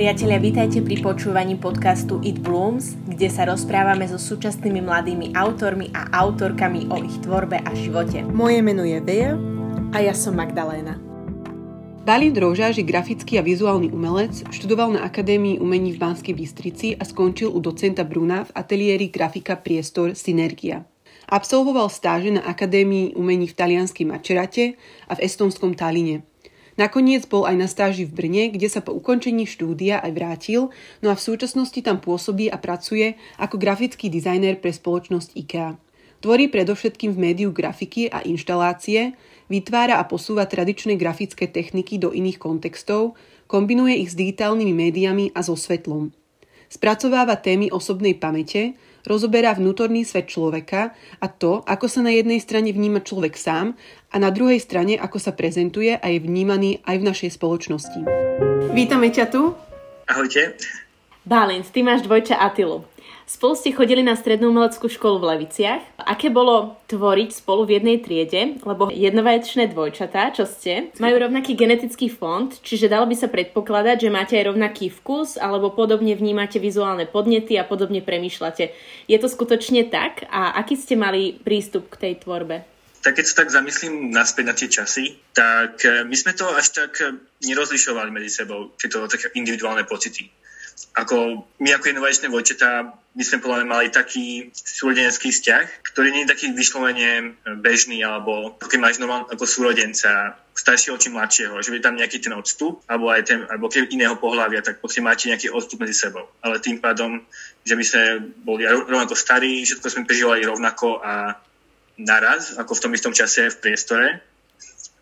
Priatelia, vítajte pri počúvaní podcastu It Blooms, kde sa rozprávame so súčasnými mladými autormi a autorkami o ich tvorbe a živote. Moje meno je Veja a ja som Magdaléna. Dalí Drožáž je grafický a vizuálny umelec, študoval na Akadémii umení v Banskej Bystrici a skončil u docenta Bruna v ateliéri grafika Priestor Synergia. Absolvoval stáže na Akadémii umení v talianskej Mačerate a v estonskom Taline – Nakoniec bol aj na stáži v Brne, kde sa po ukončení štúdia aj vrátil, no a v súčasnosti tam pôsobí a pracuje ako grafický dizajner pre spoločnosť IKEA. Tvorí predovšetkým v médiu grafiky a inštalácie, vytvára a posúva tradičné grafické techniky do iných kontextov, kombinuje ich s digitálnymi médiami a so svetlom. Spracováva témy osobnej pamäte, rozoberá vnútorný svet človeka a to, ako sa na jednej strane vníma človek sám a na druhej strane, ako sa prezentuje a je vnímaný aj v našej spoločnosti. Vítame ťa tu. Ahojte. Balins, ty máš dvojča Atilu. Spolu ste chodili na strednú umeleckú školu v Leviciach. Aké bolo tvoriť spolu v jednej triede, lebo jednovaječné dvojčatá, čo ste, majú rovnaký genetický fond, čiže dalo by sa predpokladať, že máte aj rovnaký vkus, alebo podobne vnímate vizuálne podnety a podobne premýšľate. Je to skutočne tak? A aký ste mali prístup k tej tvorbe? tak keď sa tak zamyslím naspäť na tie časy, tak eh, my sme to až tak eh, nerozlišovali medzi sebou, tieto také individuálne pocity ako my ako inovačné vojčetá my sme podľa mali taký súrodenecký vzťah, ktorý nie je taký vyslovene bežný, alebo keď máš normálne ako súrodenca, staršieho či mladšieho, že je tam nejaký ten odstup, alebo aj ten, alebo keď iného pohľavia, tak proste máte nejaký odstup medzi sebou. Ale tým pádom, že my sme boli rovnako starí, všetko sme prežívali rovnako a naraz, ako v tom istom čase v priestore,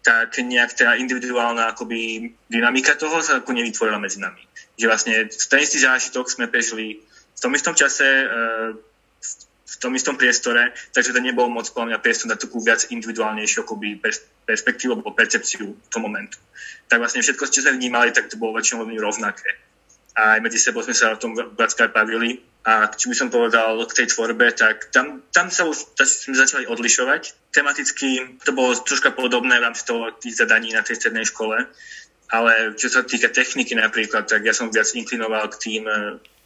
tak nejak tá individuálna akoby dynamika toho sa ako nevytvorila medzi nami že vlastne ten istý zážitok sme prežili v tom istom čase, eh, v tom istom priestore, takže to nebol moc podľa mňa priestor na takú viac individuálnejšiu akoby perspektívu alebo percepciu toho momentu. Tak vlastne všetko, čo sme vnímali, tak to bolo väčšinou rovnaké. A aj medzi sebou sme sa o tom viackrát bavili. A či by som povedal k tej tvorbe, tak tam, tam sa už sme začali odlišovať. Tematicky to bolo troška podobné v rámci toho tých zadaní na tej strednej škole. Ale čo sa týka techniky napríklad, tak ja som viac inklinoval k tým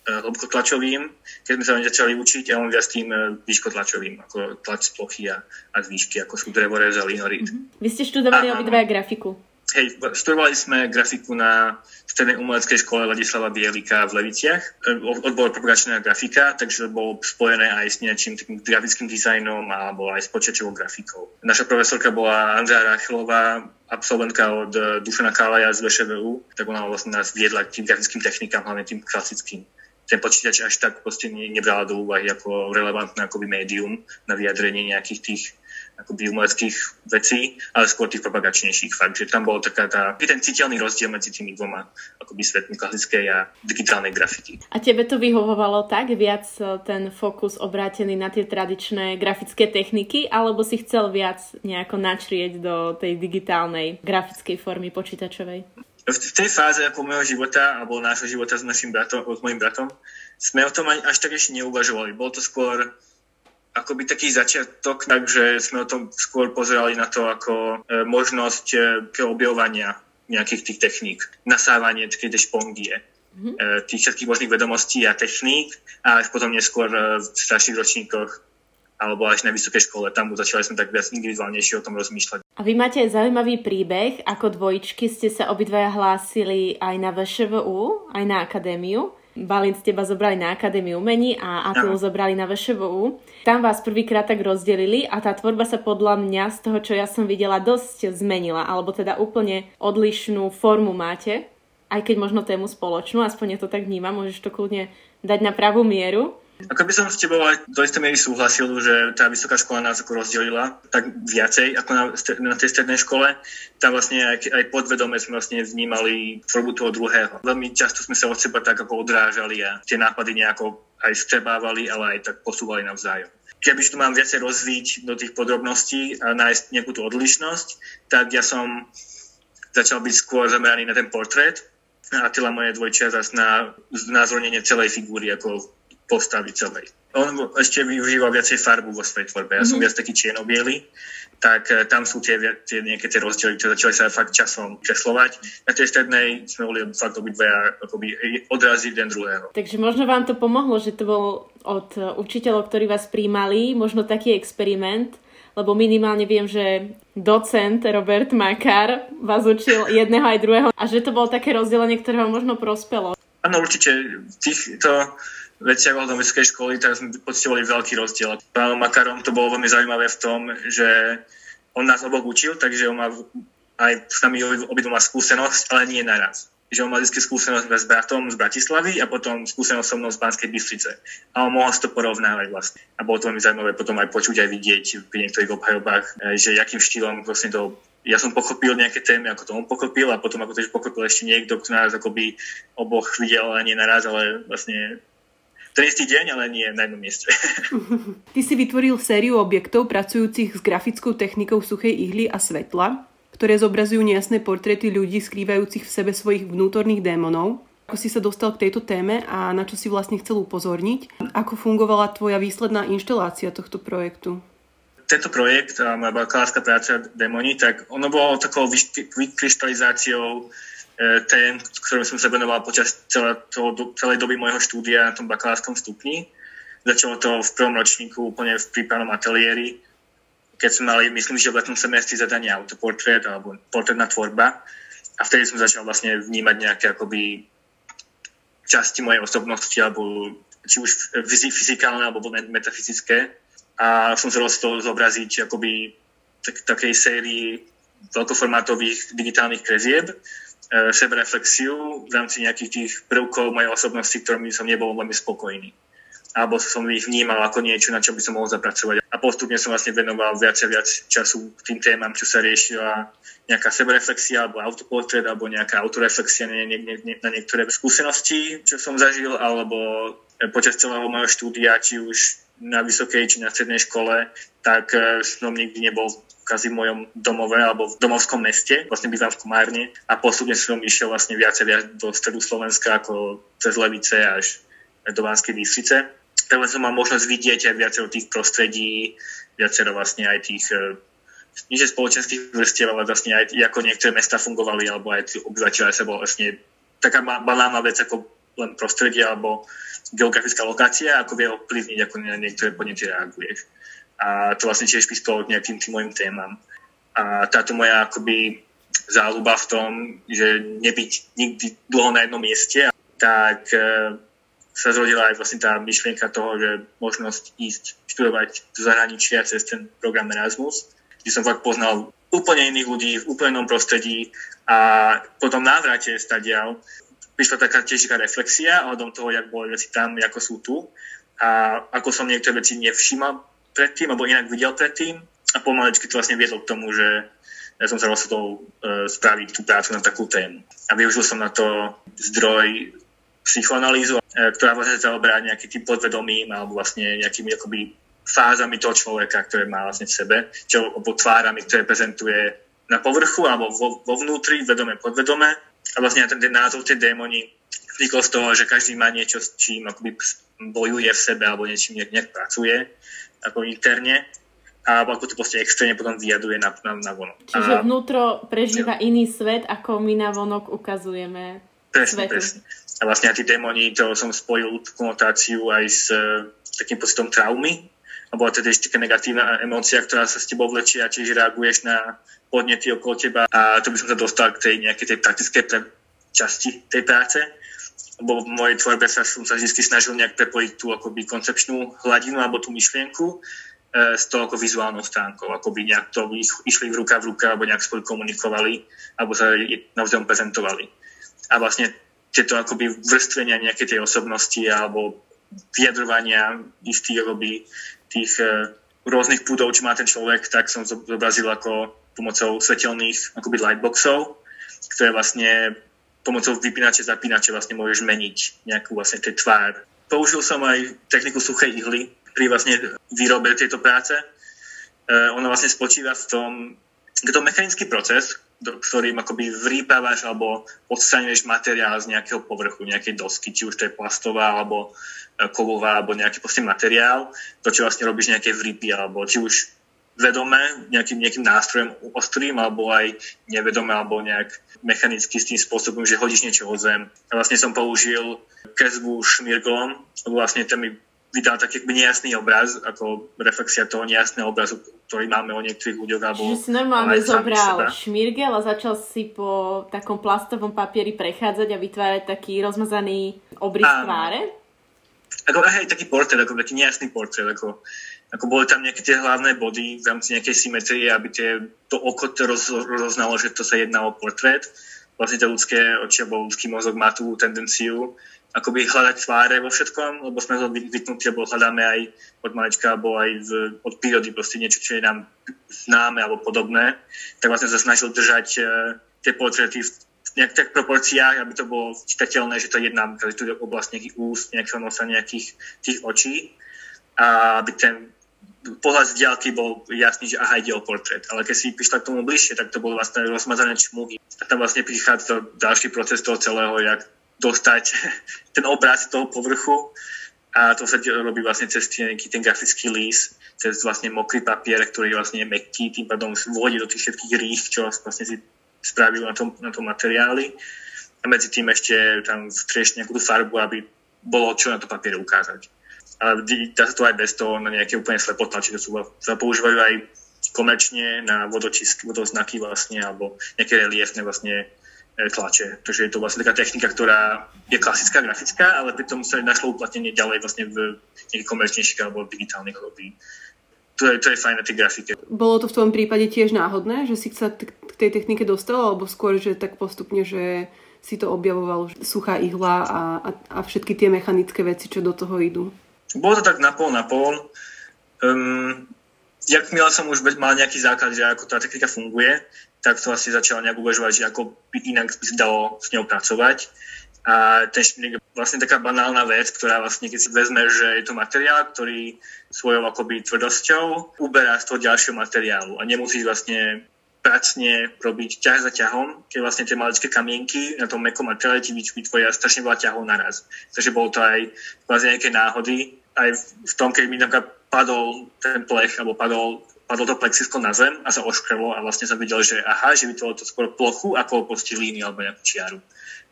uh, hĺbkotlačovým, keď sme sa začali učiť, a on viac tým uh, výškotlačovým, ako tlač z plochy a, a z výšky, ako sú drevorez a linorit. Mm-hmm. Vy ste študovali obidvaja grafiku. Hej, študovali sme grafiku na strednej umeleckej škole Ladislava Bielika v Leviciach. E, odbor propagačná grafika, takže bolo spojené aj s nejakým takým grafickým dizajnom alebo aj s počítačovou grafikou. Naša profesorka bola Andrea Rachilová, absolventka od e, Dušana Kálaja z VŠVU, tak ona vlastne nás viedla k tým grafickým technikám, hlavne tým klasickým ten počítač až tak proste nebrala do úvahy ako relevantné akoby médium na vyjadrenie nejakých tých akoby umeleckých vecí, ale skôr tých propagačnejších fakt, že tam bol taká tá, ten citeľný rozdiel medzi tými dvoma akoby svetmi klasickej a digitálnej grafiky. A tebe to vyhovovalo tak, viac e, ten fokus obrátený na tie tradičné grafické techniky, alebo si chcel viac nejako načrieť do tej digitálnej grafickej formy počítačovej? V tej fáze ako môjho života, alebo nášho života s našim bratom, s mojim bratom, sme o tom až tak ešte neuvažovali. Bolo to skôr akoby taký začiatok, takže sme o tom skôr pozerali na to ako e, možnosť e, objavovania nejakých tých techník, nasávanie tej špongie, mm-hmm. e, tých všetkých možných vedomostí a techník a až potom neskôr v starších ročníkoch alebo až na vysokej škole, tam začali sme tak viac individuálnejšie o tom rozmýšľať. A vy máte aj zaujímavý príbeh, ako dvojičky ste sa obidvaja hlásili aj na VŠVU, aj na akadémiu. Balint teba zobrali na Akadémiu umení a Atilu zobrali na VŠVU. Tam vás prvýkrát tak rozdelili a tá tvorba sa podľa mňa z toho, čo ja som videla, dosť zmenila, alebo teda úplne odlišnú formu máte, aj keď možno tému spoločnú, aspoň ja to tak vnímam, môžeš to kľudne dať na pravú mieru. Ako by som s tebou aj do istej miery súhlasil, že tá vysoká škola nás ako rozdelila tak viacej ako na, na tej strednej škole. Tam vlastne aj, aj podvedome sme vlastne vnímali tvorbu toho druhého. Veľmi často sme sa od seba tak ako odrážali a tie nápady nejako aj strebávali, ale aj tak posúvali navzájom. Kebyže tu mám viacej rozvíť do tých podrobností a nájsť nejakú tú odlišnosť, tak ja som začal byť skôr zameraný na ten portrét, a Attila moje dvojčia zase na znázornenie celej figúry, ako postavy celej. On ešte využíva viacej farbu vo svojej tvorbe. Ja mm-hmm. som mhm. viac taký čierno tak e, tam sú tie, tie nejaké tie rozdiely, ktoré začali sa fakt časom kreslovať. Na tej strednej sme boli fakt obidvaja akoby odrazy jeden druhého. Takže možno vám to pomohlo, že to bol od učiteľov, ktorí vás príjmali, možno taký experiment, lebo minimálne viem, že docent Robert Makar vás učil jedného aj druhého a že to bolo také rozdelenie, ktoré vám možno prospelo. Áno, určite. Týchto veciach do vysokej školy, tak sme pocitovali veľký rozdiel. Pánom Makarom to bolo veľmi zaujímavé v tom, že on nás oboch učil, takže on má aj s nami obidvom má skúsenosť, ale nie naraz že on mal vždy skúsenosť s bratom z Bratislavy a potom skúsenosť so mnou z Banskej Bystrice. A on mohol si to porovnávať vlastne. A bolo to veľmi zaujímavé potom aj počuť, aj vidieť pri niektorých obhajobách, e, že akým štýlom vlastne to ja som pochopil nejaké témy, ako to on pochopil a potom ako to pochopil ešte niekto, kto nás akoby oboch videl a nie naraz, ale vlastne ten istý deň, ale nie na jednom mieste. Ty si vytvoril sériu objektov pracujúcich s grafickou technikou suchej ihly a svetla ktoré zobrazujú nejasné portréty ľudí skrývajúcich v sebe svojich vnútorných démonov. Ako si sa dostal k tejto téme a na čo si vlastne chcel upozorniť? Ako fungovala tvoja výsledná inštalácia tohto projektu? Tento projekt, moja bakalárska práca Démoni, tak ono bolo takou vykryštalizáciou tém, ktorým som sa venoval počas celé, toho, celej doby môjho štúdia na tom bakalárskom stupni. Začalo to v prvom ročníku úplne v prípravnom ateliéri, keď sme mali, myslím, že v letnom semestri zadanie autoportrét alebo portrétna tvorba. A vtedy som začal vlastne vnímať nejaké akoby časti mojej osobnosti alebo či už fyzikálne alebo metafyzické. A som sa rozhodol zobraziť akoby tak, takej sérii veľkoformátových digitálnych krezieb, e, sebereflexiu v rámci nejakých tých prvkov mojej osobnosti, ktorými som nebol veľmi spokojný alebo som ich vnímal ako niečo, na čo by som mohol zapracovať. A postupne som vlastne venoval viac a viac času tým témam, čo sa riešila nejaká sebereflexia, alebo autoportrét, alebo nejaká autoreflexia na, nie, nie, na niektoré skúsenosti, čo som zažil, alebo počas celého môjho štúdia, či už na vysokej, či na strednej škole, tak eh, som nikdy nebol kazi v mojom domove alebo v domovskom meste, vlastne bývam v Komárne a postupne som išiel vlastne viac a viac do stredu Slovenska ako cez Levice až do Banskej Bystrice tak som mal možnosť vidieť aj viacero tých prostredí, viacero vlastne aj tých e, nie spoločenských vrstiev, ale vlastne aj ako niektoré mesta fungovali, alebo aj tí obyvateľe sa bol vlastne taká banálna vec ako len prostredie alebo geografická lokácia, ako vie ovplyvniť, ako na niektoré podnety reaguješ. A to vlastne tiež prispelo k nejakým tým mojim témam. A táto moja akoby záľuba v tom, že nebyť nikdy dlho na jednom mieste, tak e, sa zrodila aj vlastne tá myšlienka toho, že možnosť ísť študovať do zahraničia cez ten program Erasmus, kde som fakt poznal úplne iných ľudí v úplnom prostredí a po tom návrate stadiaľ prišla taká tiež taká reflexia ohľadom toho, jak boli veci tam, ako sú tu a ako som niektoré veci nevšímal predtým, alebo inak videl predtým a pomalečky to vlastne viedlo k tomu, že ja som sa rozhodol e, spraviť tú prácu na takú tému. A využil som na to zdroj psychoanalýzu, e, ktorá vlastne zaoberá nejakým tým podvedomím alebo vlastne nejakými akoby fázami toho človeka, ktoré má vlastne v sebe, čo alebo tvárami, ktoré prezentuje na povrchu alebo vo, vo vnútri, vedome, podvedome. A vlastne ten, ten názov tie démoni vznikol z toho, že každý má niečo, s čím akoby bojuje v sebe alebo niečím nejak pracuje ako interne a ako to proste extrémne potom vyjaduje na, na, na vonok. Čiže a, vnútro prežíva ja. iný svet, ako my na vonok ukazujeme Presne, svetu. presne. A vlastne tí démoni, to som spojil konotáciu aj s uh, takým pocitom traumy, alebo teda ešte taká negatívna emócia, ktorá sa s tebou vlečie a tiež reaguješ na podnety okolo teba. A to by som sa dostal k tej nejakej tej praktickej pre- časti tej práce. Lebo v mojej tvorbe sa som sa vždy snažil nejak prepojiť tú akoby koncepčnú hladinu alebo tú myšlienku e, s tou ako vizuálnou stránkou, ako by nejak to išli v ruka v ruka, alebo nejak spolu komunikovali, alebo sa navzájom prezentovali. A vlastne tieto akoby vrstvenia nejakej tej osobnosti alebo vyjadrovania istých akoby tých uh, rôznych púdov, čo má ten človek, tak som zobrazil ako pomocou svetelných akoby lightboxov, ktoré vlastne pomocou vypínače, zapínače vlastne môžeš meniť nejakú vlastne tej tvár. Použil som aj techniku suchej ihly pri vlastne výrobe tejto práce. Uh, ona vlastne spočíva v tom, je to mechanický proces, ktorým akoby vrýpavaš alebo odstraňuješ materiál z nejakého povrchu, nejakej dosky, či už to je plastová alebo e, kovová alebo nejaký proste materiál, to čo vlastne robíš nejaké vrípy alebo či už vedome nejakým, nejakým nástrojom ostrým alebo aj nevedome alebo nejak mechanicky s tým spôsobom, že hodíš niečo o zem. A vlastne som použil kresbu šmirglom, lebo vlastne ten mi vydal taký nejasný obraz, ako reflexia toho nejasného obrazu, ktorý máme o niektorých ľuďoch. Alebo Čiže si normálne zobral šmirgel a začal si po takom plastovom papieri prechádzať a vytvárať taký rozmazaný obrys tváre? Ako, hej, taký portrét, ako taký nejasný portrét, ako ako boli tam nejaké tie hlavné body v rámci nejakej symetrie, aby tie, to oko to roz, rozoznalo, že to sa jedná o portrét. Vlastne to ľudské oči alebo ľudský mozog má tú tendenciu akoby hľadať tváre vo všetkom, lebo sme to zvyknutí, lebo hľadáme aj od malička, alebo aj z, od prírody proste niečo, čo je nám známe alebo podobné. Tak vlastne sa snažil držať uh, tie portréty v nejak proporciách, aby to bolo čitateľné, že to je jedna tu je oblasť nejakých úst, nejakého nosa, nejakých tých očí a aby ten pohľad z diálky bol jasný, že aha, ide o portrét. Ale keď si prišla k tomu bližšie, tak to bolo vlastne rozmazané čmuhy. A tam vlastne prichádza ďalší proces toho celého, jak dostať ten obraz toho povrchu. A to sa robí vlastne cez nejaký ten grafický lís, cez vlastne mokrý papier, ktorý vlastne je mekký, tým pádom vôjde do tých všetkých rých, čo vlastne si spravil na tom, na tom materiáli. A medzi tým ešte tam vtrieš nejakú farbu, aby bolo čo na to papiere ukázať ale dá sa to aj bez toho na nejaké úplne slepotlače, to sú, sa používajú aj komerčne na vodočistky, vodoznaky vlastne, alebo nejaké reliefné vlastne e, tlače. Takže je to vlastne taká technika, ktorá je klasická, grafická, ale pritom sa našlo uplatnenie ďalej vlastne v nejakých komerčnejších alebo digitálnych hobby. To je, to je fajn na tej grafike. Bolo to v tom prípade tiež náhodné, že si sa k tej technike dostal, alebo skôr, že tak postupne, že si to objavoval, suchá ihla a, a, a všetky tie mechanické veci, čo do toho idú? Bolo to tak na pol na pol. Um, jakmile som už mal nejaký základ, že ako tá technika funguje, tak to asi začal nejak uvažovať, že ako by inak by sa dalo s ňou pracovať. A ten špinik je vlastne taká banálna vec, ktorá vlastne, keď si vezme, že je to materiál, ktorý svojou akoby tvrdosťou uberá z toho ďalšieho materiálu a nemusíš vlastne pracne robiť ťah za ťahom, keď vlastne tie maličké kamienky na tom mekom materiále ti vytvoria strašne veľa ťahov naraz. Takže bolo to aj vlastne nejaké náhody, aj v tom, keď mi napríklad padol ten plech, alebo padol, padlo to plexisko na zem a sa oškrelo a vlastne som videl, že aha, že vytvorilo to skôr plochu ako opustí líniu alebo nejakú čiaru.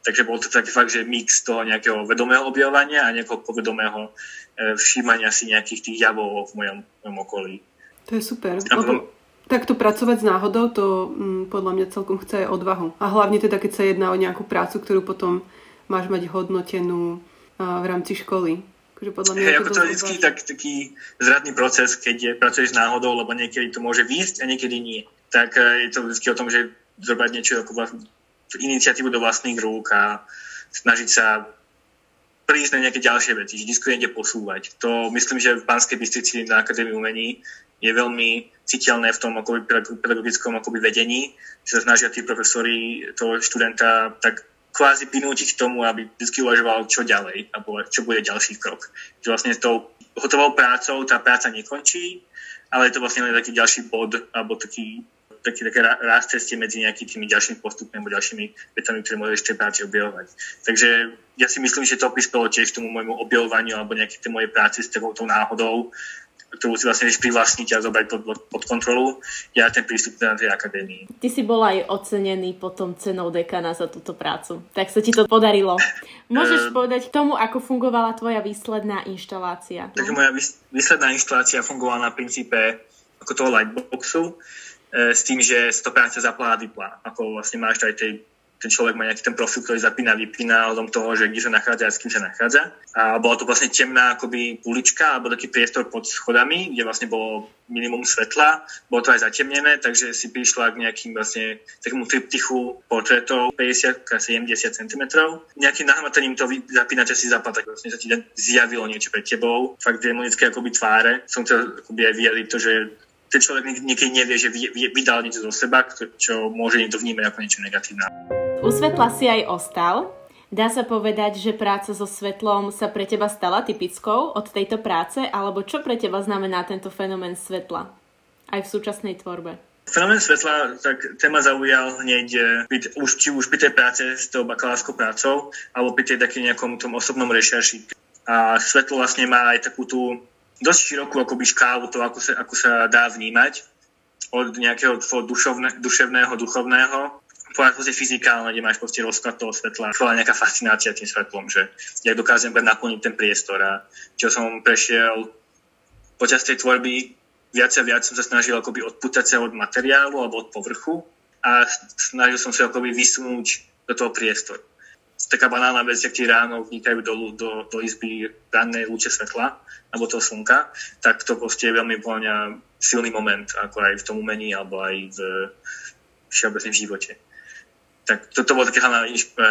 Takže bol to taký fakt, že mix toho nejakého vedomého objavovania a nejakého povedomého e, všímania si nejakých tých javov v mojom, mojom okolí. To je super. Lebo takto pracovať s náhodou, to mm, podľa mňa celkom chce aj odvahu. A hlavne teda, keď sa jedná o nejakú prácu, ktorú potom máš mať hodnotenú a, v rámci školy. Takže podľa mňa hey, ako to je vždy tak, taký zradný proces, keď je, pracuješ náhodou, lebo niekedy to môže výjsť a niekedy nie. Tak e, je to vždy o tom, že zobrať niečo ako vlast, iniciatívu do vlastných rúk a snažiť sa prísť na nejaké ďalšie veci, že disku niekde posúvať. To myslím, že v Banskej Bystrici na Akadémii umení je veľmi citeľné v tom akoby, pedagogickom akoby vedení, že sa snažia tí profesori toho študenta tak kvázi prinútiť k tomu, aby vždy uvažoval, čo ďalej, alebo čo bude ďalší krok. Že vlastne s tou hotovou prácou tá práca nekončí, ale je to vlastne len taký ďalší bod, alebo taký, taký také ráz ceste medzi nejakými tými ďalšími postupmi alebo ďalšími vecami, ktoré môžeš ešte práci objavovať. Takže ja si myslím, že to prispelo tiež k tomu môjmu objavovaniu alebo nejaké tej mojej práci s tou náhodou, ktorú si vlastne vieš privlastniť a zobrať pod, pod kontrolu, ja ten prístup na tej akadémii. Ty si bol aj ocenený potom cenou dekana za túto prácu. Tak sa ti to podarilo. Môžeš uh, povedať k tomu, ako fungovala tvoja výsledná inštalácia? Takže moja výsledná inštalácia fungovala na princípe ako toho lightboxu, e, s tým, že sa to práca zaplá a vyplá. Ako vlastne máš aj tej ten človek má nejaký ten profil, ktorý zapína, vypína o tom toho, že kde sa nachádza a s kým sa nachádza. A bola to vlastne temná akoby ulička alebo taký priestor pod schodami, kde vlastne bolo minimum svetla, bolo to aj zatemnené, takže si prišla k nejakým vlastne takému triptychu portrétov 50-70 cm. Nejakým nahmataním to zapínača si zapal, tak vlastne sa ti zjavilo niečo pred tebou. Fakt demonické akoby tváre. Som chcel akoby aj vyjadriť to, že ten človek niekedy nevie, že vydal niečo zo seba, čo môže niekto vnímať ako niečo negatívne. U svetla si aj ostal. Dá sa povedať, že práca so svetlom sa pre teba stala typickou od tejto práce, alebo čo pre teba znamená tento fenomén svetla aj v súčasnej tvorbe? Fenomén svetla, tak téma zaujal hneď eh, už, či už pri tej práce s tou bakalárskou prácou, alebo pri tej takým nejakom tom osobnom rešerši. A svetlo vlastne má aj takú tú dosť širokú akoby škálu toho, ako sa, ako sa dá vnímať od nejakého dušovne, duševného, duchovného po proste fyzikálne, kde máš proste rozklad toho svetla, bola nejaká fascinácia tým svetlom, že jak dokážem naplniť ten priestor a čo som prešiel počas tej tvorby viac a viac som sa snažil akoby odputať sa od materiálu alebo od povrchu a snažil som sa akoby vysunúť do toho priestoru. Taká banálna vec, ak ti ráno vnikajú do, do, do izby ranné lúče svetla alebo toho slnka, tak to proste je veľmi silný moment, ako aj v tom umení alebo aj v všeobecnom živote. Tak toto bola taká hlavná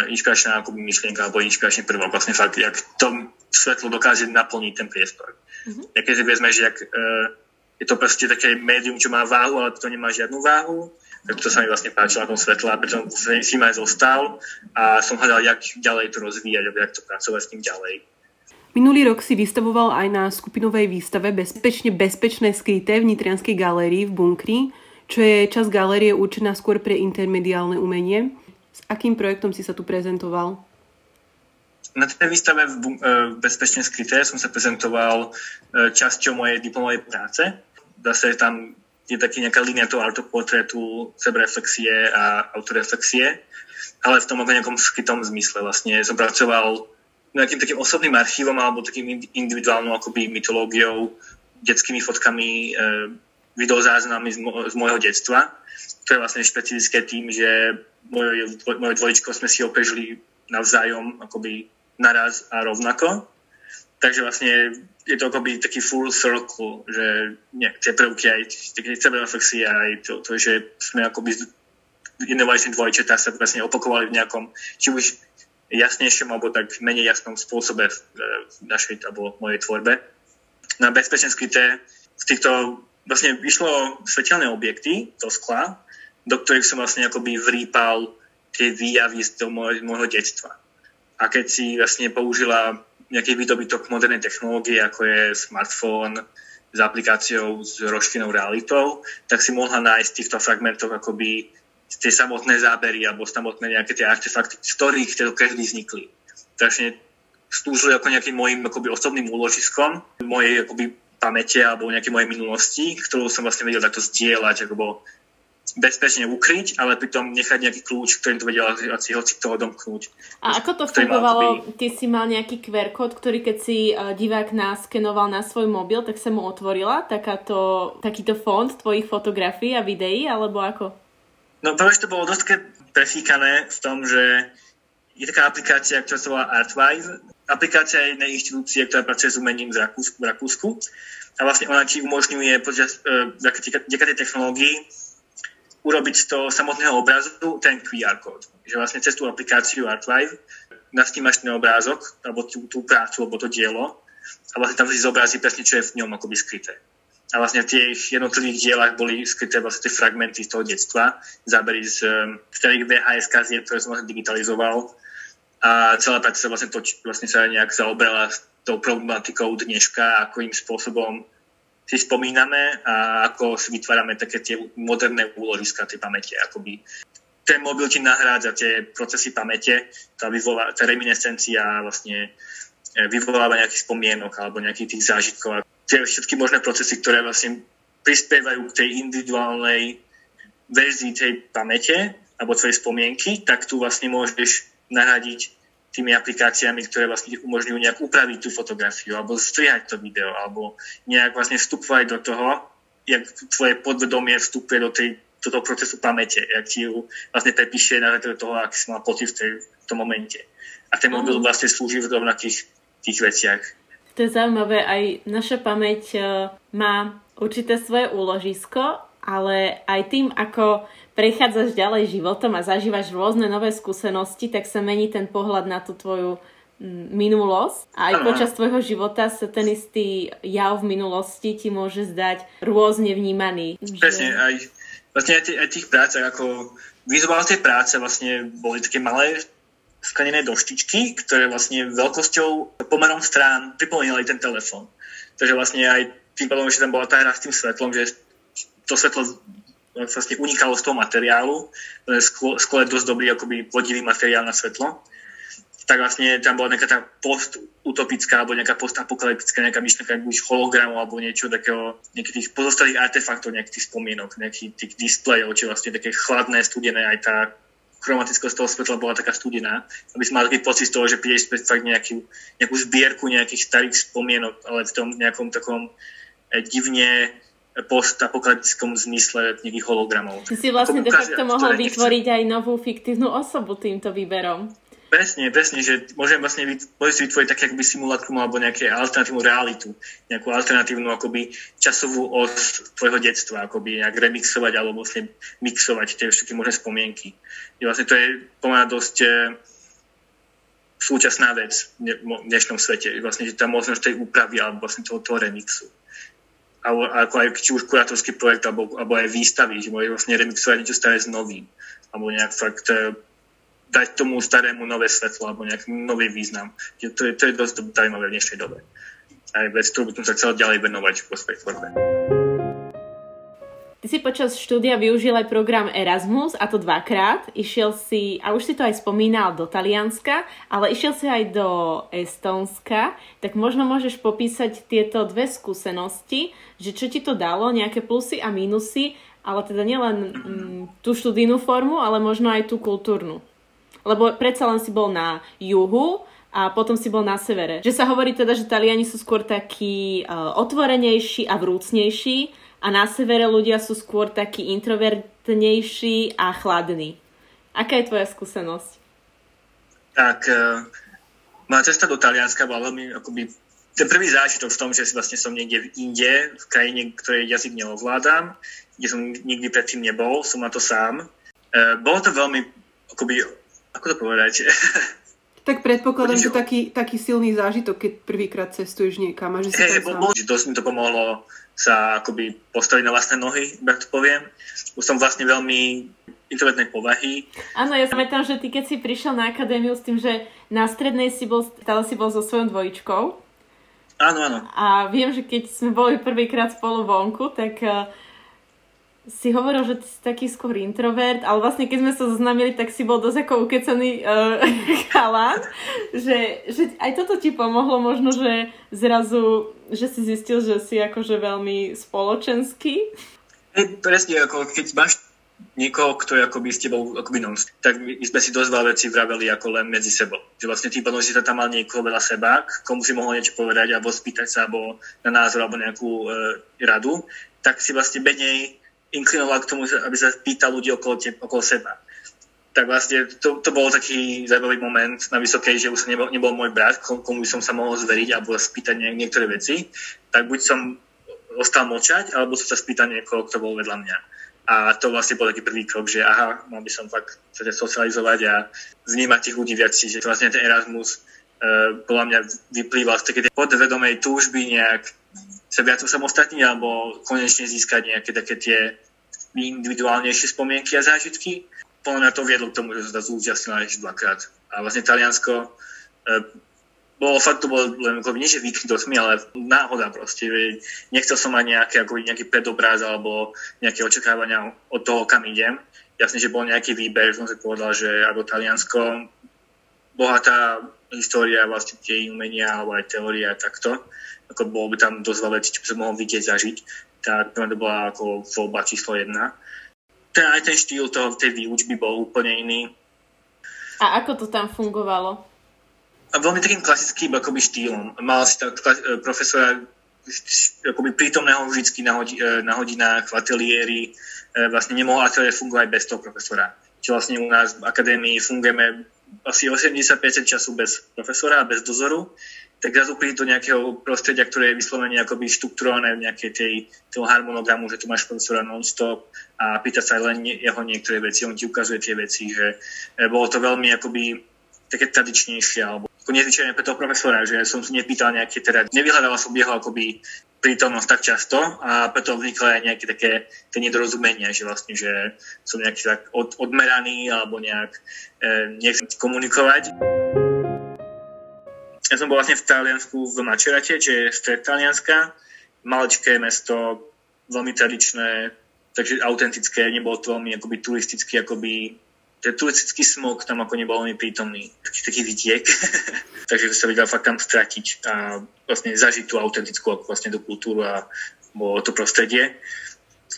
inšpiračná akoby myšlienka alebo inšpiračný prvok, vlastne fakt, jak to svetlo dokáže naplniť ten priestor. Mm-hmm. Ja keď si vezme, že jak, uh, je to proste také médium, čo má váhu, ale to nemá žiadnu váhu, tak to sa mi vlastne páčilo na tom svetle a preto som si aj zostal a som hľadal, jak ďalej to rozvíjať, alebo jak to pracovať s tým ďalej. Minulý rok si vystavoval aj na skupinovej výstave Bezpečne bezpečné skryté v Nitrianskej galérii v Bunkri, čo je časť galérie určená skôr pre intermediálne umenie. S akým projektom si sa tu prezentoval? Na tej výstave v e, Bezpečne skryté som sa prezentoval e, časťou mojej diplomovej práce. Zase tam je taký nejaká línia toho autoportrétu, sebereflexie a autoreflexie, ale v tom nejakom skrytom zmysle. Vlastne som pracoval nejakým takým osobným archívom alebo takým individuálnou akoby mytológiou, detskými fotkami, e, videozáznamy z, z môjho detstva. To je vlastne špecifické tým, že moje, moje dvojičko sme si opežili navzájom akoby naraz a rovnako. Takže vlastne je to akoby taký full circle, že nie, tie prvky aj také sebereflexie aj to, to, že sme akoby inovačné dvojčetá sa vlastne opakovali v nejakom, či už jasnejšom alebo tak menej jasnom spôsobe v, našej alebo mojej tvorbe. Na bezpečne skryté v týchto vlastne vyšlo svetelné objekty do skla, do ktorých som vlastne akoby vrýpal tie výjavy z môjho detstva. A keď si vlastne použila nejaký výdobytok modernej technológie, ako je smartfón s aplikáciou s rozšírenou realitou, tak si mohla nájsť v týchto fragmentoch akoby tie samotné zábery alebo samotné nejaké tie artefakty, z ktorých tieto každý vznikli. Takže slúžili ako nejakým môjim akoby osobným úložiskom mojej akoby pamäte alebo nejaké mojej minulosti, ktorú som vlastne vedel takto zdieľať, ako bezpečne ukryť, ale pritom nechať nejaký kľúč, ktorým to vedel asi hoci toho domknúť. A ako to fungovalo? Ty si mal nejaký QR kód, ktorý keď si e, divák naskenoval na svoj mobil, tak sa mu otvorila takáto, takýto fond tvojich fotografií a videí, alebo ako? No to to bolo dosť prefíkané v tom, že je taká aplikácia, ktorá sa volá Artwise. Aplikácia jednej inštitúcie, ktorá pracuje s umením v Rakúsku. V Rakúsku. A vlastne ona ti umožňuje vďaka tej technológii urobiť z toho samotného obrazu ten QR kód. Že vlastne cez tú aplikáciu ArtLive nasnímaš ten obrázok, alebo tú, tú prácu, alebo to dielo a vlastne tam si zobrazí presne, čo je v ňom akoby skryté. A vlastne v tých jednotlivých dielach boli skryté vlastne tie fragmenty z toho detstva, zábery z starých VHS kaziet, ktoré som vlastne digitalizoval a celá práca sa vlastne, toč, vlastne sa nejak zaobrala s tou problematikou dneška, akým spôsobom si spomíname a ako si vytvárame také tie moderné úložiska tej pamäte. Akoby ten mobil ti nahrádza tie procesy pamäte, tá, vyvolá, tá reminiscencia vlastne e, vyvoláva nejakých spomienok alebo nejakých tých zážitkov. Tie všetky možné procesy, ktoré vlastne prispievajú k tej individuálnej verzii tej pamäte alebo tvojej spomienky, tak tu vlastne môžeš nahradiť tými aplikáciami, ktoré vlastne umožňujú nejak upraviť tú fotografiu alebo strihať to video alebo nejak vlastne vstupovať do toho, jak tvoje podvedomie vstupuje do, tej, do toho procesu pamäte, jak ti ju vlastne prepíše na toho, ak si mal pocit v, tej, v tom momente. A ten mobil vlastne slúži v rovnakých tých veciach. To je zaujímavé, aj naša pamäť e, má určité svoje úložisko, ale aj tým, ako prechádzaš ďalej životom a zažívaš rôzne nové skúsenosti, tak sa mení ten pohľad na tú tvoju mm, minulosť a aj počas tvojho života sa ten istý jav v minulosti ti môže zdať rôzne vnímaný. Presne, aj, vlastne aj, aj tých prácach, ako vizuál tej práce vlastne boli také malé sklenené doštičky, ktoré vlastne veľkosťou pomerom strán pripomínali ten telefón. Takže vlastne aj tým pádom, že tam bola tá hra s tým svetlom, že to svetlo vlastne unikalo z toho materiálu. Sklo, sklo je dosť dobrý akoby vodivý materiál na svetlo. tak vlastne tam bola nejaká tá post-utopická alebo nejaká post-apokalyptická nejaká myšlenka, už hologramu alebo niečo takého, nejakých tých pozostalých artefaktov, nejakých tých spomienok, nejakých tých displejov, či vlastne také chladné, studené, aj tá chromatickosť toho svetla bola taká studená, aby sme mali taký pocit z toho, že prídeš späť fakt nejakú, nejakú zbierku nejakých starých spomienok, ale v tom nejakom takom eh, divne postapokalyptickom zmysle nejakých hologramov. Ty si vlastne de facto mohol vytvoriť aj novú fiktívnu osobu týmto výberom. Presne, presne, že môžem vlastne môžem si vytvoriť také akoby simulátkum alebo nejaké alternatívnu realitu, nejakú alternatívnu akoby časovú os tvojho detstva, akoby nejak remixovať alebo vlastne mixovať tie všetky možné spomienky. Je vlastne to je pomáha dosť e, súčasná vec v dnešnom svete. Vlastne, že tá možnosť tej úpravy alebo vlastne toho, toho remixu. Alebo ako aj či už kurátorský projekt alebo, alebo aj výstavy, že môže vlastne remixovať niečo staré s novým. Alebo nejak fakt e, dať tomu starému nové svetlo alebo nejaký nový význam. To je, to je dosť zaujímavé v dnešnej dobe. Aj vec, ktorú by som sa chcel ďalej venovať vo svojej tvorbe. Ty si počas štúdia využil aj program Erasmus, a to dvakrát. Išiel si, a už si to aj spomínal, do Talianska, ale išiel si aj do Estónska. Tak možno môžeš popísať tieto dve skúsenosti, že čo ti to dalo, nejaké plusy a mínusy, ale teda nielen mm, tú študijnú formu, ale možno aj tú kultúrnu. Lebo predsa len si bol na juhu a potom si bol na severe. Že sa hovorí teda, že Taliani sú skôr takí uh, otvorenejší a vrúcnejší a na severe ľudia sú skôr takí introvertnejší a chladní. Aká je tvoja skúsenosť? Tak, uh, moja cesta do Talianska bola veľmi akoby ten prvý zážitok v tom, že vlastne som niekde v Inde, v krajine, ktorej jazyk neovládam, kde som nikdy predtým nebol, som na to sám. Uh, bolo to veľmi akoby ako to povedať? Tak predpokladám, že taký, taký silný zážitok, keď prvýkrát cestuješ niekam a že si hey, tam bol, že dosť mi to pomohlo sa akoby postaviť na vlastné nohy, tak to poviem. Už som vlastne veľmi introvertnej povahy. Áno, ja pamätám, že ty keď si prišiel na akadémiu s tým, že na strednej si bol, stále si bol so svojou dvojičkou. Áno, áno. A viem, že keď sme boli prvýkrát spolu vonku, tak uh, si hovoril, že si taký skôr introvert, ale vlastne keď sme sa zoznámili, tak si bol dosť ako ukecaný uh, chalán, že, že aj toto ti pomohlo možno, že zrazu, že si zistil, že si akože veľmi spoločenský. Presne, ako keď máš niekoho, kto je akoby s tebou akoby non tak my sme si dosť veľa vecí vraveli ako len medzi sebou. Že vlastne tým pádom, si tam mal niekoho veľa seba, komu si mohol niečo povedať, alebo spýtať sa, alebo na názor, alebo nejakú e, radu, tak si vlastne menej inklinoval k tomu, aby sa pýtal ľudí okolo, te, okolo seba. Tak vlastne to, to bol taký zaujímavý moment na Vysokej, že už nebol, nebol môj brat, komu som sa mohol zveriť alebo spýtať nie, niektoré veci. Tak buď som ostal močať, alebo som sa spýtal niekoho, kto bol vedľa mňa. A to vlastne bol taký prvý krok, že aha, mal by som fakt sa socializovať a vnímať tých ľudí viac. Čiže vlastne ten Erasmus uh, podľa mňa vyplýval z takej podvedomej túžby nejak sa viac samostatniť alebo konečne získať nejaké také tie individuálnejšie spomienky a zážitky. Podľa mňa to viedlo k tomu, že sa zúčastnila ešte dvakrát. A vlastne Taliansko e, bolo fakt, to bolo len ako nie, že výkry do tmy, ale náhoda proste. Nechcel som mať nejaké, ako nejaký predobraz alebo nejaké očakávania od toho, kam idem. Jasne, že bol nejaký výber, som si povedal, že ako Taliansko, bohatá história vlastne tie umenia alebo aj teória takto ako bolo by tam dosť veľa vecí, čo by som mohol vidieť, zažiť, tak to bola ako voľba číslo jedna. Ten, aj ten štýl toho, tej výučby bol úplne iný. A ako to tam fungovalo? A veľmi takým klasickým akoby štýlom. Mal si tak e, profesora akoby prítomného vždy na, hodi, e, na hodinách, v ateliéri. E, vlastne nemohol ateliér fungovať bez toho profesora. Čiže vlastne u nás v akadémii fungujeme asi 85% času bez profesora a bez dozoru tak zrazu príde do nejakého prostredia, ktoré je vyslovene akoby štruktúrované v nejakej tej, toho harmonogramu, že tu máš profesora non-stop a pýta sa len jeho niektoré veci, on ti ukazuje tie veci, že e, bolo to veľmi akoby také tradičnejšie, alebo ako nezvyčajné pre toho profesora, že som si nepýtal nejaké, teda nevyhľadal som jeho akoby prítomnosť tak často a preto vznikla aj nejaké také tie nedorozumenia, že vlastne, že som nejaký tak od, odmeraný alebo nejak e, nechcem komunikovať. Ja som bol vlastne v Taliansku v Mačerate, čo je stred Talianska. Maličké mesto, veľmi tradičné, takže autentické, nebolo to veľmi akoby turisticky akoby ten turistický smog tam ako nebol veľmi prítomný, taký, taký vidiek, takže sa vedel fakt tam stratiť a vlastne zažiť tú autentickú vlastne tú kultúru a bolo to prostredie.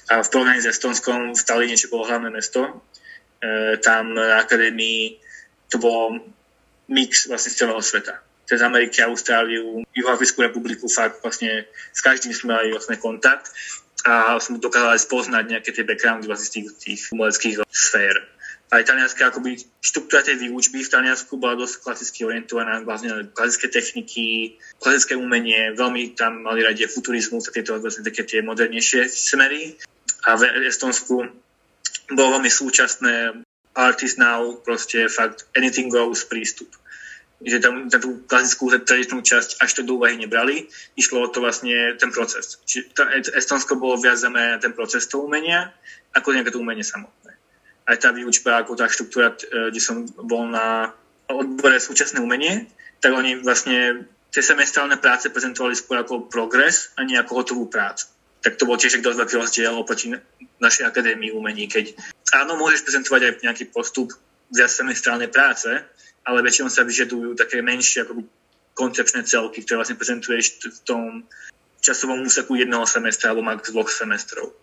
A v porovnaní s Estonskom v Talíne, čo bolo hlavné mesto, e, tam na akadémii to bolo mix vlastne z celého sveta. Cez Ameriky, Austráliu, Juhoafrickú republiku, fakt vlastne s každým sme mali vlastne kontakt a sme dokázali spoznať nejaké tie backgroundy vlastne z tých, tých umeleckých sfér aj talianská akoby štruktúra tej výučby v Taliansku bola dosť klasicky orientovaná vlastne klasické techniky, klasické umenie, veľmi tam mali radi futurizmus a tieto vlastne také tie modernejšie smery. A v Estonsku bolo veľmi súčasné artist now, proste fakt anything goes prístup. Že tam, tam tú klasickú tradičnú časť až to do úvahy nebrali, išlo o to vlastne ten proces. Čiže Estonsko bolo viac zamerané na ten proces toho umenia, ako nejaké to umenie samotné aj tá výučba, ako tá štruktúra, e, kde som bol na odbore súčasné umenie, tak oni vlastne tie semestrálne práce prezentovali skôr ako progres a nie ako hotovú prácu. Tak to bol tiež dosť veľký rozdiel oproti našej akadémii umení, keď áno, môžeš prezentovať aj nejaký postup viac semestrálnej práce, ale väčšinou sa vyžadujú také menšie akoby koncepčné celky, ktoré vlastne prezentuješ v tom časovom úseku jedného semestra alebo max dvoch semestrov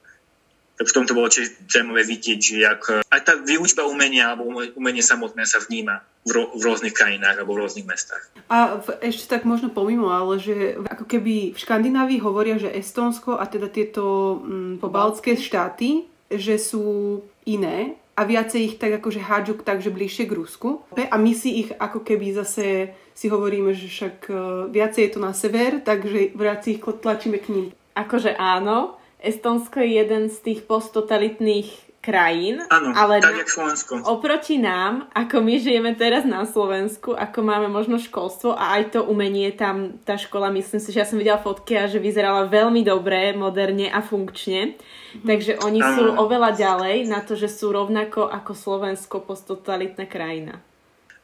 tak v tomto bolo tiež zaujímavé vidieť, že jak, aj tá výučba umenia alebo umenie samotné sa vníma v, ro- v rôznych krajinách alebo v rôznych mestách. A v, ešte tak možno pomimo, ale že ako keby v Škandinávii hovoria, že Estónsko a teda tieto mm, pobaltské štáty, že sú iné a viacej ich tak akože hádžu tak, že bližšie k Rusku. A my si ich ako keby zase si hovoríme, že však e, viacej je to na sever, takže viacej ich tlačíme k ním. Akože áno, Estonsko je jeden z tých posttotalitných krajín. Áno, ale tak na, jak Slovensko. Oproti nám, ako my žijeme teraz na Slovensku, ako máme možno školstvo a aj to umenie tam, tá škola, myslím si, že ja som videla fotky a že vyzerala veľmi dobre, moderne a funkčne. Mm-hmm. Takže oni ano. sú oveľa ďalej na to, že sú rovnako ako Slovensko posttotalitná krajina.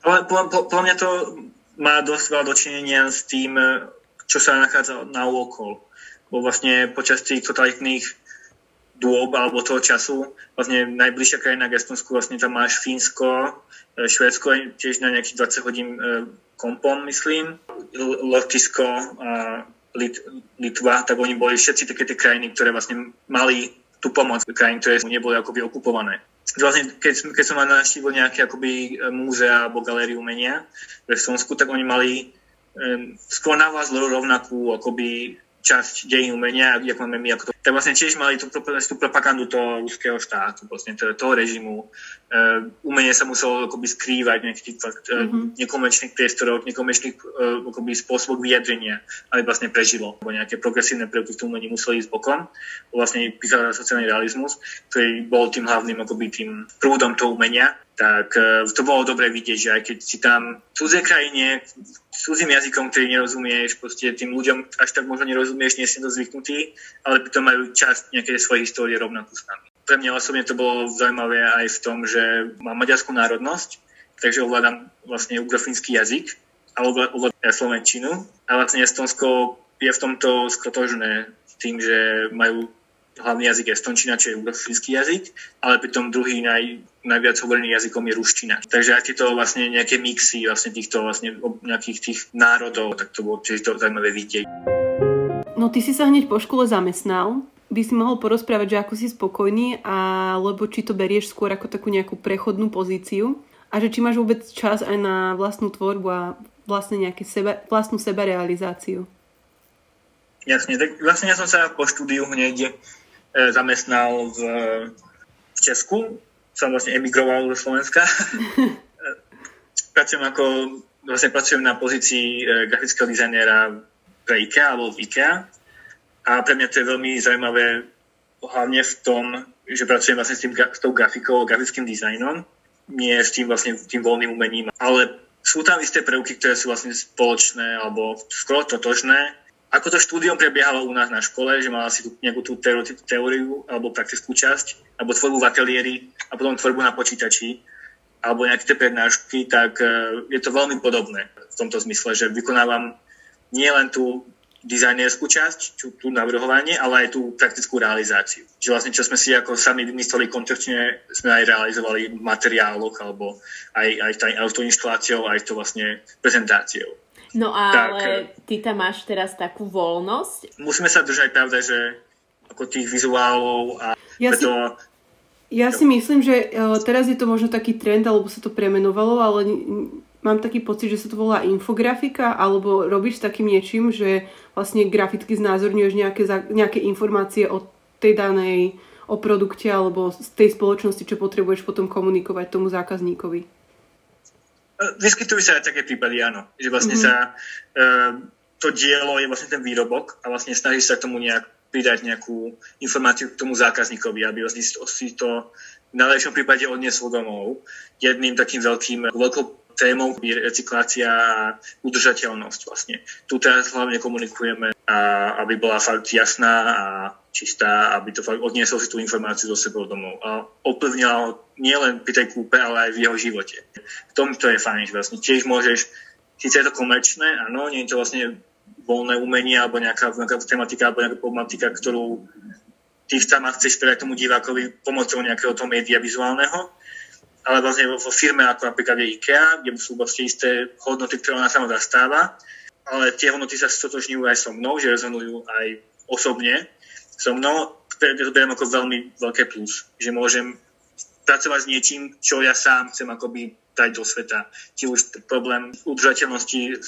Ale podľa mňa to má dosť veľa dočinenia s tým, čo sa nachádza na okolo bo vlastne počas tých totalitných dôb alebo toho času, vlastne najbližšia krajina k Estonsku, vlastne tam máš Fínsko, e, Švédsko tiež na nejakých 20 hodín e, kompom, myslím, Lotisko a Lit- Litva, tak oni boli všetci také tie krajiny, ktoré vlastne mali tú pomoc krajín, ktoré neboli akoby okupované. Vlastne, keď, keď som navštívil nejaké akoby e, múzea alebo galériu umenia v Estonsku, tak oni mali um, skôr na vás rovnakú akoby časť dejín umenia, ako máme my, ako to, tak vlastne tiež mali tú, tú propagandu toho ruského štátu, vlastne toho, toho režimu. Uh, umenie sa muselo akoby skrývať nejakých uh, mm-hmm. nekomerčných priestoroch, nekomerčných uh, akoby spôsobok vyjadrenia, aby vlastne prežilo. Lebo nejaké progresívne prvky v tom umení museli ísť bokom. Vlastne vychádzal sociálny realizmus, ktorý bol tým hlavným akoby tým prúdom toho umenia tak e, to bolo dobre vidieť, že aj keď si tam v cudzie krajine, cudzím jazykom, ktorý nerozumieš, proste tým ľuďom až tak možno nerozumieš, nie si to zvyknutý, ale potom majú časť nejakej svojej histórie rovnakú s nami. Pre mňa osobne to bolo zaujímavé aj v tom, že mám maďarskú národnosť, takže ovládam vlastne ugrofínsky jazyk a ovládam slovenčinu a vlastne Estonsko je v tomto skrotožné tým, že majú hlavný jazyk estončina, čo je ugrofínsky jazyk, ale pritom druhý naj, najviac hovorený jazykom je ruština. Takže aj tieto vlastne nejaké mixy vlastne týchto vlastne nejakých tých národov, tak to bolo tiež zaujímavé vidieť. No ty si sa hneď po škole zamestnal, by si mohol porozprávať, že ako si spokojný, alebo či to berieš skôr ako takú nejakú prechodnú pozíciu a že či máš vôbec čas aj na vlastnú tvorbu a vlastne nejaké seba, vlastnú sebarealizáciu. Jasne, tak vlastne ja som sa po štúdiu hneď E, zamestnal v, v Česku. Som vlastne emigroval do Slovenska. pracujem ako, vlastne pracujem na pozícii e, grafického dizajnera pre IKEA alebo v IKEA. A pre mňa to je veľmi zaujímavé hlavne v tom, že pracujem vlastne s, tým, s tou grafikou, grafickým dizajnom, nie s tým vlastne tým voľným umením. Ale sú tam isté prvky, ktoré sú vlastne spoločné alebo skoro totožné ako to štúdium prebiehalo u nás na škole, že mala si tu nejakú tú teóriu alebo praktickú časť, alebo tvorbu v ateliéri a potom tvorbu na počítači, alebo nejaké tie prednášky, tak e, je to veľmi podobné v tomto zmysle, že vykonávam nie len tú dizajnerskú časť, tú, tú navrhovanie, ale aj tú praktickú realizáciu. Že vlastne, čo sme si ako sami vymysleli koncepčne, sme aj realizovali v materiáloch, alebo aj, aj, aj to inštaláciou, aj to vlastne prezentáciou. No ale tak, ty tam máš teraz takú voľnosť? Musíme sa držať, pravda, že ako tých vizuálov a ja preto... Si... Ja si myslím, že uh, teraz je to možno taký trend, alebo sa to premenovalo, ale mám taký pocit, že sa to volá infografika, alebo robíš s takým niečím, že vlastne graficky znázorňuješ nejaké, nejaké informácie o tej danej, o produkte alebo z tej spoločnosti, čo potrebuješ potom komunikovať tomu zákazníkovi. Vyskytujú sa aj také prípady, áno. Že vlastne mm-hmm. sa uh, to dielo je vlastne ten výrobok a vlastne snažíš sa k tomu nejak pridať nejakú informáciu k tomu zákazníkovi, aby vlastne si to v najlepšom prípade odniesol domov. Jedným takým veľkým, veľkou témou je recyklácia a udržateľnosť vlastne. Tu teraz hlavne komunikujeme, a aby bola fakt jasná a čistá, aby to fakt odniesol si tú informáciu do sebou domov a ovplyvnila nielen pri tej kúpe, ale aj v jeho živote. V tom to je fajn, že vlastne tiež môžeš, síce je to komerčné, áno, nie je to vlastne voľné umenie alebo nejaká, nejaká tematika alebo nejaká problematika, ktorú ty chceš predať tomu divákovi pomocou nejakého toho média vizuálneho, ale vlastne vo firme ako napríklad je IKEA, kde sú vlastne isté hodnoty, ktoré ona sama zastáva, ale tie hodnoty sa stotožňujú aj so mnou, že rezonujú aj osobne so mnou, ktoré to beriem ako veľmi veľké plus, že môžem pracovať s niečím, čo ja sám chcem akoby dať do sveta. Či už problém udržateľnosti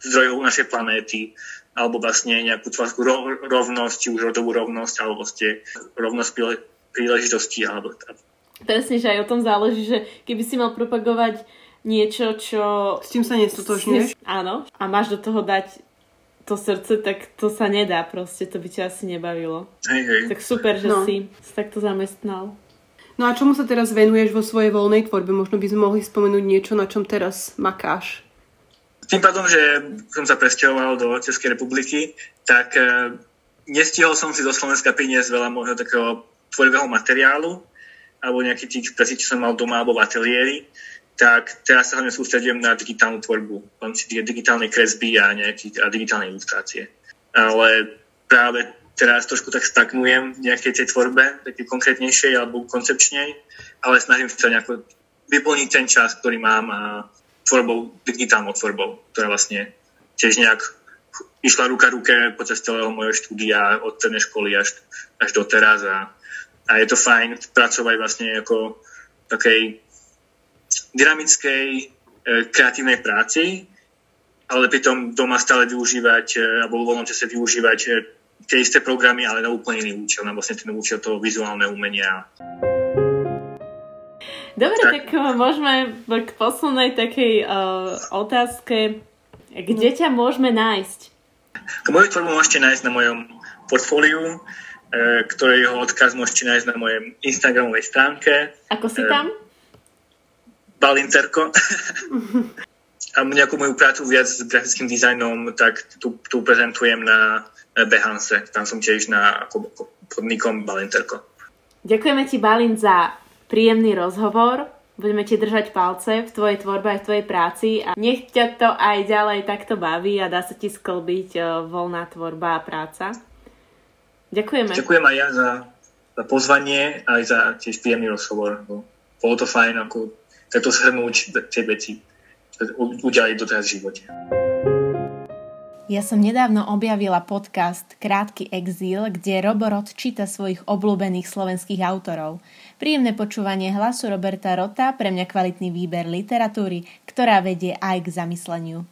zdrojov našej planéty, alebo vlastne nejakú tvarskú rovnosť, či už rodovú rovnosť, alebo vlastne rovnosť príležitostí, alebo Presne, že aj o tom záleží, že keby si mal propagovať niečo, čo... S tým sa nestotožňuješ? Áno. A máš do toho dať to srdce, tak to sa nedá proste, to by ťa asi nebavilo. Hej, hej. Tak super, že no. si takto zamestnal. No a čomu sa teraz venuješ vo svojej voľnej tvorbe? Možno by sme mohli spomenúť niečo, na čom teraz makáš. Tým pádom, že som sa presťahoval do Českej republiky, tak e, nestihol som si do Slovenska priniesť veľa môjho takého tvorivého materiálu, alebo tých vecí, čo som mal doma alebo v ateliéri, tak teraz sa hlavne sústredím na digitálnu tvorbu, v tie digitálnej kresby a, nejaký, a digitálnej ilustrácie. Ale práve teraz trošku tak stagnujem v nejakej tej tvorbe, takej konkrétnejšej alebo koncepčnej, ale snažím sa nejako vyplniť ten čas, ktorý mám a tvorbou, digitálnou tvorbou, ktorá vlastne tiež nejak išla ruka ruke počas celého mojho štúdia od strednej školy až, až do teraz a a je to fajn pracovať vlastne ako takej dynamickej, e, kreatívnej práci, ale pritom doma stále využívať, e, alebo v voľnom čase využívať e, tie isté programy, ale na úplne iný účel, na vlastne ten účel toho vizuálneho umenia. Dobre, tak, tak môžeme k poslednej takej uh, otázke. Kde ťa môžeme nájsť? Moju tvorbu môžete nájsť na mojom portfóliu E, ktorého odkaz môžete nájsť na mojej Instagramovej stránke. Ako si tam? E, Balinterko. a nejakú moju prácu viac s grafickým dizajnom, tak tu, tu prezentujem na Behance. Tam som tiež na ako, ako podnikom Balinterko. Ďakujeme ti, Balin, za príjemný rozhovor. Budeme ti držať palce v tvojej tvorbe aj v tvojej práci a nech ťa to aj ďalej takto baví a dá sa ti sklbiť e, voľná tvorba a práca. Ďakujeme. Ďakujem aj ja za, za pozvanie aj za tiež príjemný rozhovor. Bolo to fajn ako takto shrnúť tie veci, udiali doteraz v živote. Ja som nedávno objavila podcast Krátky exíl, kde Roborod číta svojich obľúbených slovenských autorov. Príjemné počúvanie hlasu Roberta Rota, pre mňa kvalitný výber literatúry, ktorá vedie aj k zamysleniu.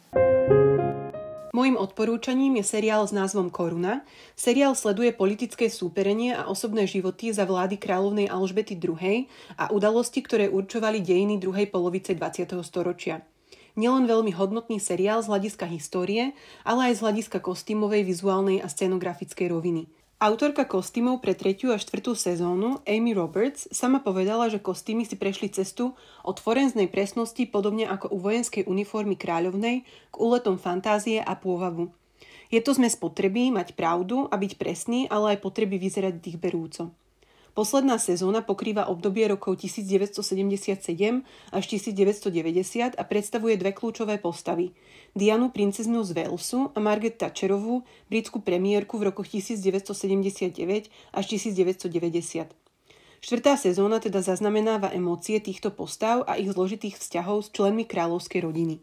Mojím odporúčaním je seriál s názvom Koruna. Seriál sleduje politické súperenie a osobné životy za vlády kráľovnej Alžbety II. a udalosti, ktoré určovali dejiny druhej polovice 20. storočia. Nielen veľmi hodnotný seriál z hľadiska histórie, ale aj z hľadiska kostýmovej, vizuálnej a scenografickej roviny – Autorka kostýmov pre tretiu a štvrtú sezónu, Amy Roberts, sama povedala, že kostýmy si prešli cestu od forenznej presnosti podobne ako u vojenskej uniformy kráľovnej k úletom fantázie a pôvavu. Je to zmes potreby mať pravdu a byť presný, ale aj potreby vyzerať dých berúco. Posledná sezóna pokrýva obdobie rokov 1977 až 1990 a predstavuje dve kľúčové postavy. Dianu princeznu z Walesu a Margaret Thatcherovú, britskú premiérku v rokoch 1979 až 1990. Štvrtá sezóna teda zaznamenáva emócie týchto postav a ich zložitých vzťahov s členmi kráľovskej rodiny.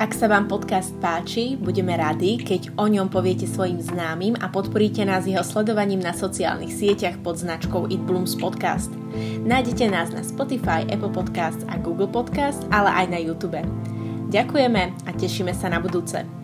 Ak sa vám podcast páči, budeme radi, keď o ňom poviete svojim známym a podporíte nás jeho sledovaním na sociálnych sieťach pod značkou It Blooms Podcast. Nájdete nás na Spotify, Apple Podcast a Google Podcast, ale aj na YouTube. Ďakujeme a tešíme sa na budúce.